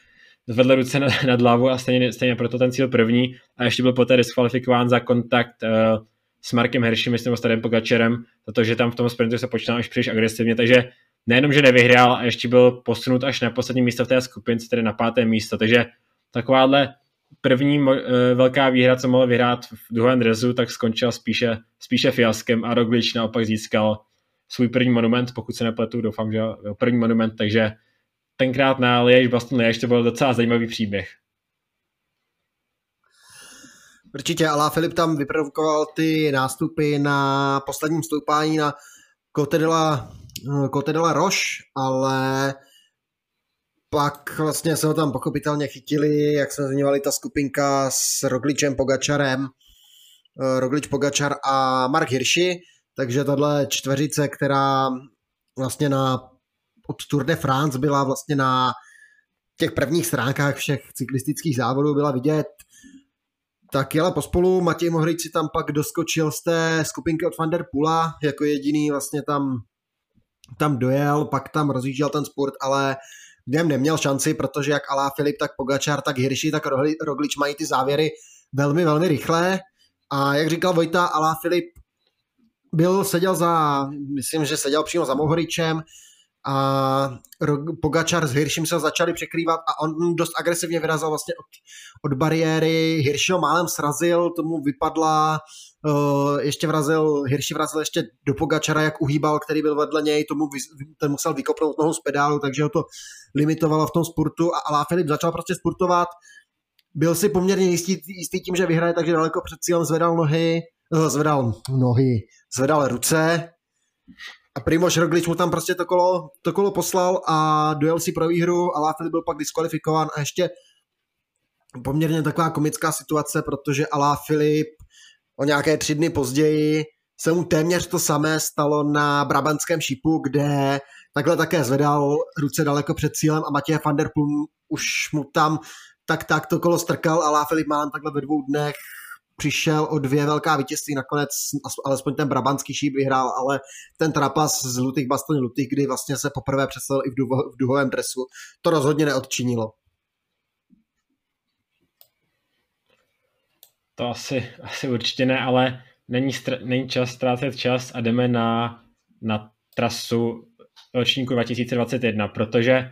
zvedl ruce nad, nad hlavu a stejně, stejně proto ten cíl první a ještě byl poté diskvalifikován za kontakt uh, s Markem Hershey, myslím, s Tadem Pogačerem, protože tam v tom sprintu se počínal až příliš agresivně, takže nejenom, že nevyhrál, a ještě byl posunut až na poslední místo v té skupince, tedy na páté místo. Takže takováhle první eh, velká výhra, co mohl vyhrát v druhém drezu, tak skončila spíše, spíše fiaskem a Roglič naopak získal svůj první monument, pokud se nepletu, doufám, že první monument, takže tenkrát na Liège Baston Liège to byl docela zajímavý příběh. Určitě, Alá Filip tam vyprovokoval ty nástupy na posledním stoupání na Cote de la Cote de Roche, ale pak vlastně se ho tam pochopitelně chytili, jak jsme zmiňovali, ta skupinka s Rogličem, Pogačarem, eh, Roglič, Pogačar a Mark Hirschi, takže tahle čtveřice, která vlastně na, od Tour de France byla vlastně na těch prvních stránkách všech cyklistických závodů byla vidět, tak jela pospolu, Matěj Mohrič si tam pak doskočil z té skupinky od Van der Pula, jako jediný vlastně tam tam dojel, pak tam rozjížděl ten sport, ale něm neměl šanci, protože jak Alá Filip, tak Pogačar, tak Hirschi, tak Roglič mají ty závěry velmi, velmi rychle. A jak říkal Vojta, Alá Filip byl, seděl za, myslím, že seděl přímo za Mohoričem a Pogačar s Hiršem se začali překrývat a on dost agresivně vyrazil vlastně od, od bariéry, Hiršho málem srazil, tomu vypadla, uh, ještě vrazil, Hirši vrazil ještě do Pogačara, jak uhýbal, který byl vedle něj, tomu ten musel vykopnout nohu z pedálu, takže ho to limitovalo v tom spurtu. A Alá Filip začal prostě spurtovat, byl si poměrně jistý, jistý tím, že vyhraje, takže daleko před cílem zvedal nohy, uh, zvedal nohy, zvedal ruce, a Primož Roglič mu tam prostě to kolo, to kolo poslal a dojel si pro výhru a Filip byl pak diskvalifikován. A ještě poměrně taková komická situace, protože Alá Filip o nějaké tři dny později se mu téměř to samé stalo na Brabantském šipu, kde takhle také zvedal ruce daleko před cílem a Matěj van der Plum už mu tam tak tak to kolo strkal. A Filip Mán takhle ve dvou dnech přišel o dvě velká vítězství, nakonec alespoň ten brabantský šíp vyhrál, ale ten trapas z Lutých Baston Lutých, kdy vlastně se poprvé představil i v, duho, v duhovém dresu, to rozhodně neodčinilo. To asi, asi určitě ne, ale není, str- není čas ztrácet čas a jdeme na, na trasu ročníku 2021, protože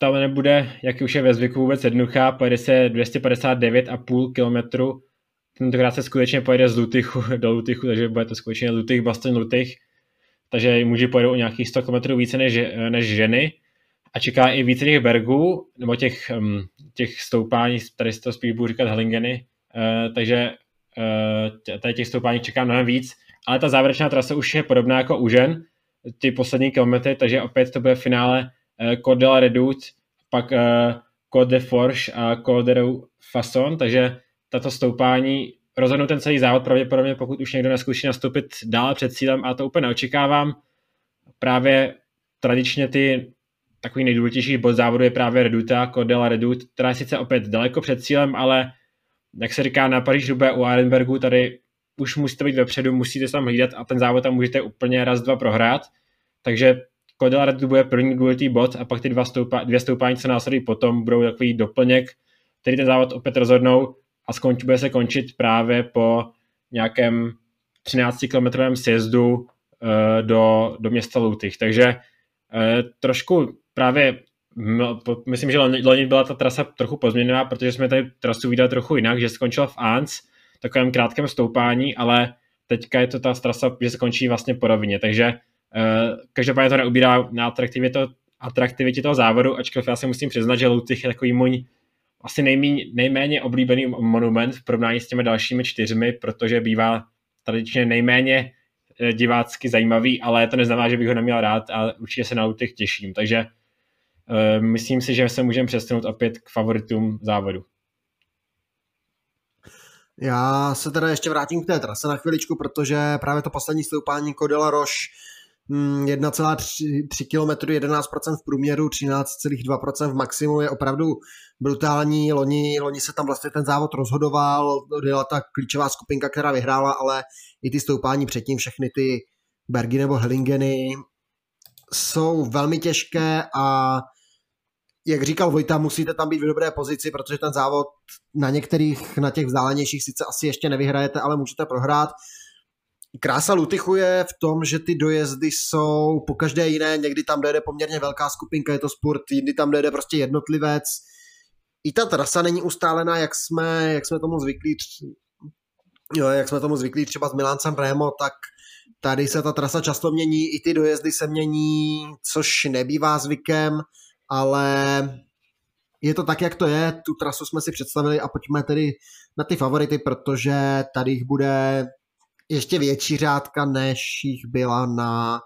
tam nebude, jak už je ve zvyku, vůbec jednoduchá, pojede se 259,5 km tentokrát se skutečně pojede z Lutychu do Lutychu, takže bude to skutečně Lutych, Baston, Lutych, takže muži pojedou o nějakých 100 km více než, než ženy a čeká i více těch bergů, nebo těch, um, těch stoupání, tady to spíš budu říkat Hellingeny, uh, takže uh, tady těch stoupání čeká mnohem víc, ale ta závěrečná trasa už je podobná jako u žen, ty poslední kilometry, takže opět to bude v finále uh, Col de la Redoute, pak Col de Forge a Col de Fasson, takže tato stoupání rozhodnou ten celý závod pravděpodobně, pokud už někdo neskuší nastoupit dál před cílem a to úplně neočekávám. Právě tradičně ty takový nejdůležitější bod závodu je právě Reduta, Cordela Redut, která je sice opět daleko před cílem, ale jak se říká na Paříž Rubé u Arenbergu, tady už musíte být vepředu, musíte se tam hlídat a ten závod tam můžete úplně raz, dva prohrát. Takže Cordela Redut bude první důležitý bod a pak ty dva stoupa, dvě stoupání, co následují potom, budou takový doplněk, který ten závod opět rozhodnou a skonč, bude se končit právě po nějakém 13-kilometrovém sjezdu uh, do, do města Lutych. Takže uh, trošku právě myslím, že loni byla ta trasa trochu pozměněná, protože jsme tady trasu viděli trochu jinak, že skončila v Ans, takovém krátkém stoupání, ale teďka je to ta trasa, že se končí vlastně po rovině, takže uh, každopádně to neubírá na atraktivitě, atraktivitě toho závodu, ačkoliv já si musím přiznat, že Lutych je takový můj asi nejméně, nejméně oblíbený monument v porovnání s těmi dalšími čtyřmi, protože bývá tradičně nejméně eh, divácky zajímavý, ale to neznamená, že bych ho neměl rád a určitě se na těch těším. Takže uh, myslím si, že se můžeme přesunout opět k favoritům závodu. Já se teda ještě vrátím k té trase na chviličku, protože právě to poslední stoupání Kodela Roš 1,3 km, 11% v průměru, 13,2% v maximu je opravdu brutální. Loni, loni se tam vlastně ten závod rozhodoval, byla ta klíčová skupinka, která vyhrála, ale i ty stoupání předtím, všechny ty Bergy nebo Hellingeny jsou velmi těžké a jak říkal Vojta, musíte tam být v dobré pozici, protože ten závod na některých, na těch vzdálenějších sice asi ještě nevyhrajete, ale můžete prohrát. Krása Lutychu je v tom, že ty dojezdy jsou po každé jiné, někdy tam dojede poměrně velká skupinka, je to sport, jindy tam dojede prostě jednotlivec. I ta trasa není ustálená, jak jsme, jak jsme tomu zvyklí, jo, jak jsme tomu zvyklí třeba s Miláncem Remo, tak tady se ta trasa často mění, i ty dojezdy se mění, což nebývá zvykem, ale je to tak, jak to je, tu trasu jsme si představili a pojďme tedy na ty favority, protože tady jich bude ještě větší řádka, než jich byla na,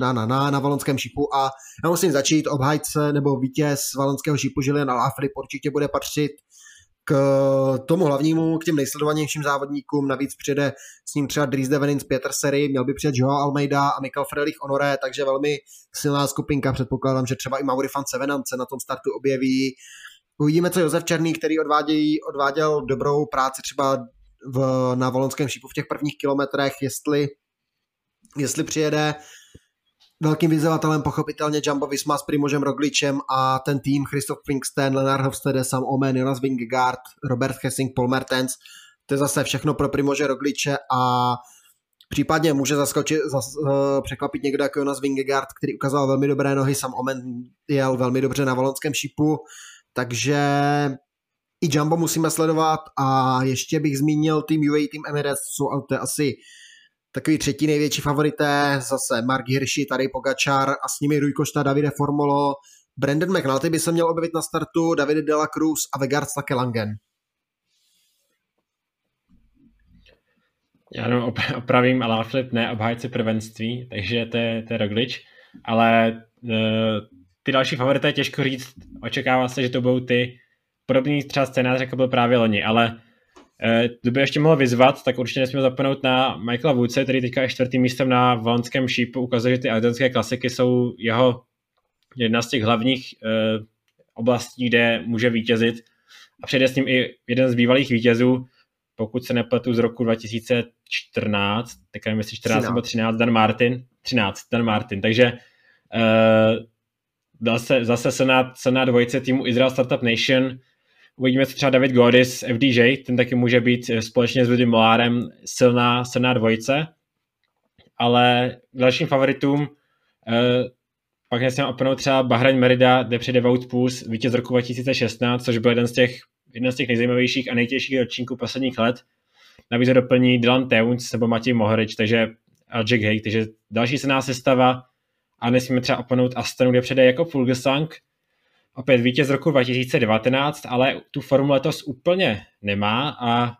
na, na, na, na valonském šipu a já musím začít. Obhajce nebo vítěz valonského šipu Julian Alaphilippe určitě bude patřit k tomu hlavnímu, k těm nejsledovanějším závodníkům, navíc přijede s ním třeba Dries Devenin z Sery, měl by přijet Joao Almeida a Michael Frelich Honoré, takže velmi silná skupinka, předpokládám, že třeba i Mauri van Sevenance na tom startu objeví. Uvidíme, co Josef Černý, který odvádějí, odváděl dobrou práci třeba v, na Volonském šípu v těch prvních kilometrech, jestli, jestli přijede. velkým vyzývatelem pochopitelně Jumbo Visma s Primožem Rogličem a ten tým Christoph Pinksten, Lennart Hofstede, Sam Omen, Jonas Vingegaard, Robert Hessing, Paul Mertens. To je zase všechno pro Primože Rogliče a Případně může zaskočit, zas, uh, překvapit někdo jako Jonas Vingegaard, který ukázal velmi dobré nohy, sam Omen jel velmi dobře na valonském šipu, takže i Jumbo musíme sledovat a ještě bych zmínil tým UAE, tým Emirates, jsou to asi takový třetí největší favorité, zase Mark Hirschi, tady Pogačar a s nimi Rui Costa, Davide Formolo, Brandon McNulty by se měl objevit na startu, David de la Cruz a Vegard také Langen. Já jenom opravím, Alaphilippe ne obhájce prvenství, takže to je, to je Roglič, ale uh, ty další favority je těžko říct, očekává se, že to budou ty podobný třeba scénář, jako byl právě loni, ale uh, to by ještě mohl vyzvat, tak určitě nesmíme zapomenout na Michaela Woodse, který teďka je čtvrtým místem na valonském šípu, ukazuje, že ty ardenské klasiky jsou jeho jedna z těch hlavních uh, oblastí, kde může vítězit. A přijde s ním i jeden z bývalých vítězů, pokud se nepletu z roku 2014, tak nevím, jestli 14 nebo 13, Dan Martin, 13, Dan Martin, takže uh, zase, zase senát, senát dvojice týmu Israel Startup Nation, uvidíme, co třeba David Godis, FDJ, ten taky může být eh, společně s Ludem Molárem silná, silná dvojice, ale dalším favoritům uh, pak nesmím opnout třeba Bahrain Merida, kde přijde Wout Puls, vítěz roku 2016, což byl jeden z těch jeden z těch nejzajímavějších a nejtěžších ročníků posledních let. Navíc ho doplní Dylan Teuns nebo Matěj Mohorič, takže a Jack Hay, takže další se nás sestava a nesmíme třeba opanout Astonu, kde přede jako Fulgesang, opět vítěz roku 2019, ale tu formu letos úplně nemá a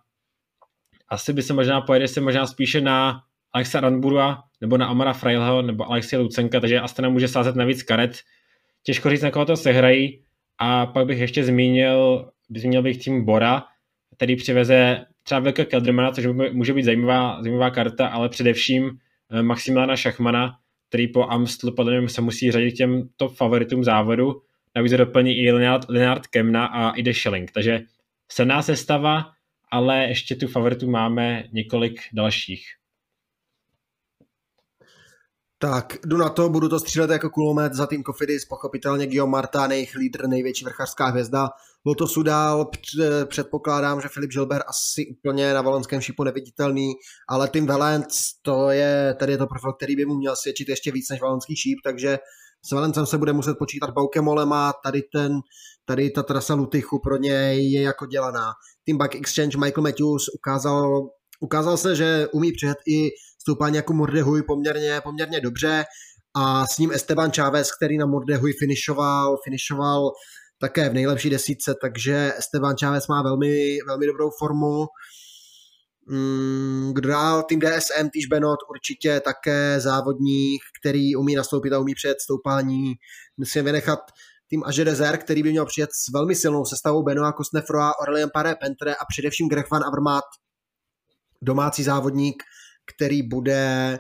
asi by se možná pojede se možná spíše na Alexa Ranbura nebo na Amara Freilho nebo Alexia Lucenka, takže Astana může sázet navíc karet. Těžko říct, na koho to sehrají. A pak bych ještě zmínil by měl být tým Bora, který přiveze třeba Vilka Keldermana, což může být zajímavá, zajímavá karta, ale především eh, Maximiliana Šachmana, který po Amstlu podle mě se musí řadit těm top favoritům závodu. Navíc doplní i Leonard, Leonard Kemna a Ide Schelling. Takže silná sestava, ale ještě tu favoritu máme několik dalších. Tak, jdu na to, budu to střílet jako kulomet za tým Kofidis, pochopitelně Guillaume Martin, jejich lídr, největší vrchařská hvězda. Lotosu dál předpokládám, že Filip Žilber asi úplně na valonském šipu neviditelný, ale tým Valence, to je, tady je to profil, který by mu měl svědčit ještě víc než valonský šíp, takže s Valencem se bude muset počítat Baukemolem a tady, ten, tady ta trasa Lutychu pro něj je jako dělaná. Team Back Exchange Michael Matthews ukázal, ukázal se, že umí přijet i stoupání jako Mordehuj poměrně, poměrně dobře a s ním Esteban Chávez, který na Mordehuj finišoval, finišoval také v nejlepší desítce, takže Esteban Chávez má velmi, velmi dobrou formu. Mm, kdo dál? Tým DSM, Týž Benot, určitě také závodník, který umí nastoupit a umí přijet stoupání. Musím vynechat tým Aže Dezer, který by měl přijet s velmi silnou sestavou Benoa Kostnefroa, Aurelien Paré Pentre a především Greg Van Avermaet, domácí závodník, který bude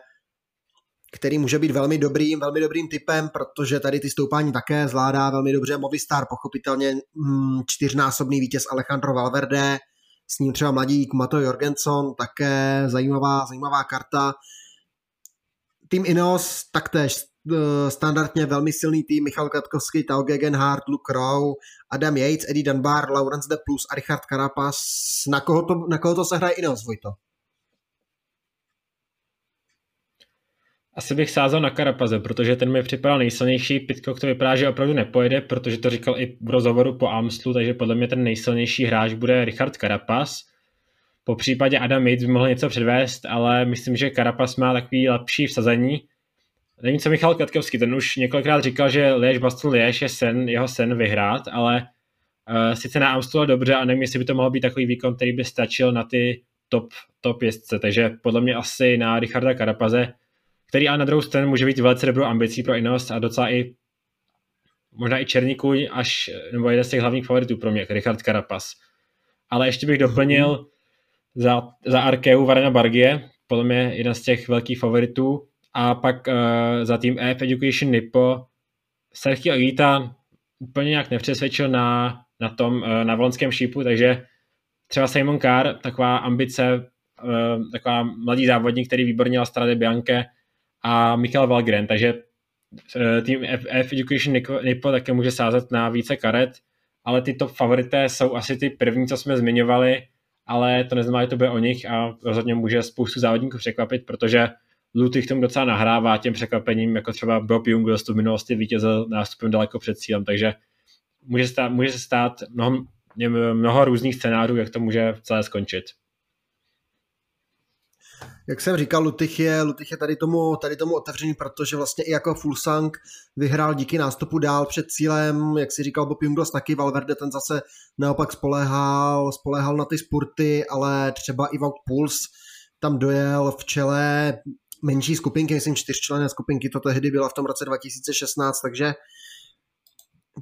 který může být velmi dobrým, velmi dobrým typem, protože tady ty stoupání také zvládá velmi dobře Movistar, pochopitelně mm, čtyřnásobný vítěz Alejandro Valverde, s ním třeba mladík Mato Jorgenson, také zajímavá, zajímavá karta. Tým Ineos taktéž e, standardně velmi silný tým, Michal Katkovský, Tao Gegenhardt, Luke Rowe, Adam Yates, Eddie Dunbar, Lawrence De Plus a Richard Carapaz. Na koho to, na koho to se hraje Ineos, Vojto? Asi bych sázal na Karapaze, protože ten mi připadal nejsilnější. Pitcock to vypadá, že opravdu nepojede, protože to říkal i v rozhovoru po Amstlu, takže podle mě ten nejsilnější hráč bude Richard Carapaz. Po případě Adam Yates by mohl něco předvést, ale myslím, že Carapaz má takový lepší vsazení. Nevím, co Michal Katkovský, ten už několikrát říkal, že Liež Baston Liež je sen, jeho sen vyhrát, ale uh, sice na Amstlu dobře a nevím, jestli by to mohl být takový výkon, který by stačil na ty top, top jezdce, takže podle mě asi na Richarda Karapaze který ale na druhou stranu může být velice dobrou ambicí pro Ineos a docela i možná i Černý kůň, až, nebo jeden z těch hlavních favoritů pro mě, Richard Carapaz. Ale ještě bych doplnil za, za Arkeu Varena Bargie, podle mě jeden z těch velkých favoritů, a pak uh, za tým EF Education Nippo Sergio Agita úplně nějak nepřesvědčil na, na tom, uh, na volonském šípu, takže třeba Simon Carr, taková ambice, uh, taková mladý závodník, který výborně na Strade Bianche, a Michal Valgren, takže eh, tým F, Education Nipo také může sázet na více karet, ale ty top favorité jsou asi ty první, co jsme zmiňovali, ale to neznamená, že to bude o nich a rozhodně může spoustu závodníků překvapit, protože Lutych tomu docela nahrává těm překvapením, jako třeba Bob Jungels v minulosti vítězil nástupem daleko před cílem, takže může, stát, může se stát mnoho, mnoho různých scénářů, jak to může celé skončit jak jsem říkal, Lutych je, Lutych je tady, tomu, tady tomu otevřený, protože vlastně i jako Fulsang vyhrál díky nástupu dál před cílem, jak si říkal Bob Jungles taky, Valverde ten zase naopak spoléhal, spoléhal na ty spurty, ale třeba i Wout Puls tam dojel v čele menší skupinky, myslím čtyřčlenné skupinky, to tehdy byla v tom roce 2016, takže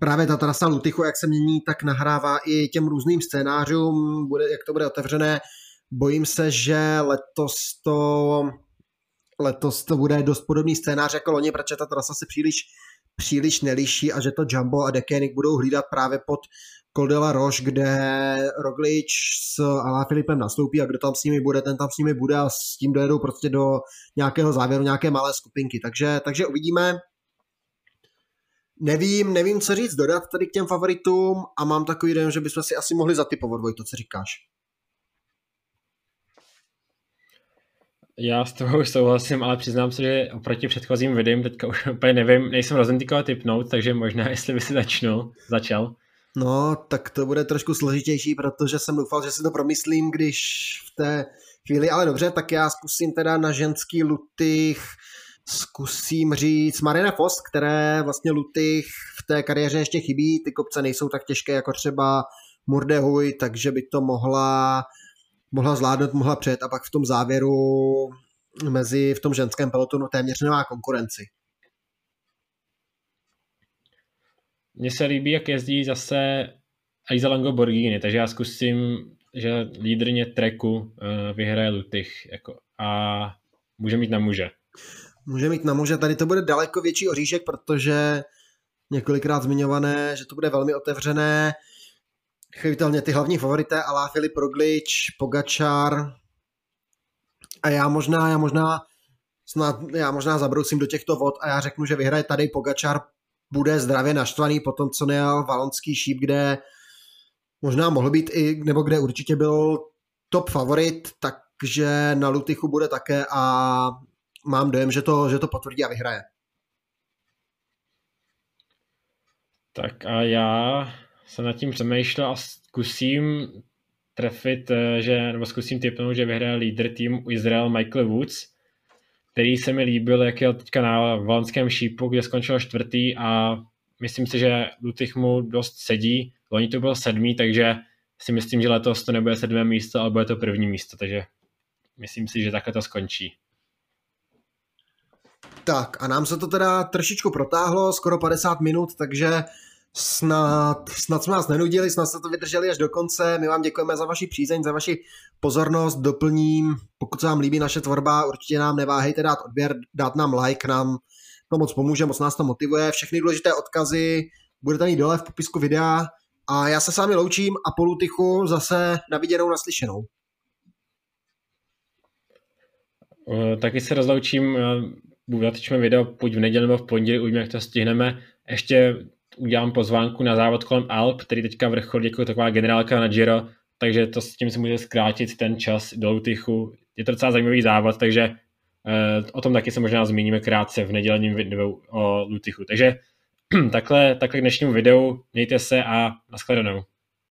právě ta trasa Lutychu, jak se mění, tak nahrává i těm různým scénářům, bude, jak to bude otevřené, Bojím se, že letos to, letos to bude dost podobný scénář jako loni, protože ta trasa se příliš, příliš neliší a že to Jumbo a Decanic budou hlídat právě pod Koldela Roche, kde Roglič s Alá Filipem nastoupí a kdo tam s nimi bude, ten tam s nimi bude a s tím dojedou prostě do nějakého závěru, nějaké malé skupinky. Takže, takže uvidíme. Nevím, nevím, co říct dodat tady k těm favoritům a mám takový den, že bychom si asi mohli zatypovat, to, co říkáš. Já s tebou souhlasím, ale přiznám se, že oproti předchozím videím teďka už úplně nevím, nejsem koho typnout, takže možná jestli by si začnul, začal. No, tak to bude trošku složitější, protože jsem doufal, že si to promyslím, když v té chvíli, ale dobře, tak já zkusím teda na ženský lutych, zkusím říct Marina Foss, které vlastně lutych v té kariéře ještě chybí, ty kopce nejsou tak těžké jako třeba Murdehuj, takže by to mohla mohla zvládnout, mohla před a pak v tom závěru mezi v tom ženském pelotonu téměř nemá konkurenci. Mně se líbí, jak jezdí zase Aiza Lango Borghini, takže já zkusím, že lídrně treku eh, vyhraje Lutych jako, a může mít na muže. Může mít na muže, tady to bude daleko větší oříšek, protože několikrát zmiňované, že to bude velmi otevřené, chvitelně ty hlavní favorité, Alá Filip Roglič, Pogačar a já možná, já možná snad, já možná zabrousím do těchto vod a já řeknu, že vyhraje tady Pogačar, bude zdravě naštvaný po tom, co nejel Valonský šíp, kde možná mohl být i, nebo kde určitě byl top favorit, takže na Lutychu bude také a mám dojem, že to, že to potvrdí a vyhraje. Tak a já jsem nad tím přemýšlel a zkusím trefit, eh, že, nebo zkusím typnout, že vyhraje lídr tým Israel Michael Woods, který se mi líbil, jak jel teďka na valenském šípu, kde skončil čtvrtý a myslím si, že Lutych mu dost sedí. Loni to byl sedmý, takže si myslím, že letos to nebude sedmé místo, ale bude to první místo, takže myslím si, že takhle to skončí. Tak a nám se to teda trošičku protáhlo, skoro 50 minut, takže Snad, snad jsme vás nenudili, snad jste to vydrželi až do konce. My vám děkujeme za vaši přízeň, za vaši pozornost. Doplním, pokud se vám líbí naše tvorba, určitě nám neváhejte dát odběr, dát nám like, nám to moc pomůže, moc nás to motivuje. Všechny důležité odkazy budete mít dole v popisku videa. A já se s vámi loučím a po Lutychu zase na viděnou, naslyšenou. Eh, taky se rozloučím, eh, natočíme video buď v neděli nebo v pondělí, uvidíme, jak to stihneme. Ještě udělám pozvánku na závod kolem Alp, který teďka vrcholí jako taková generálka na Giro, takže to s tím se může zkrátit ten čas do Lutychu. Je to docela zajímavý závod, takže uh, o tom taky se možná zmíníme krátce v nedělním videu o Lutychu. Takže takhle, takhle k dnešnímu videu, mějte se a nashledanou.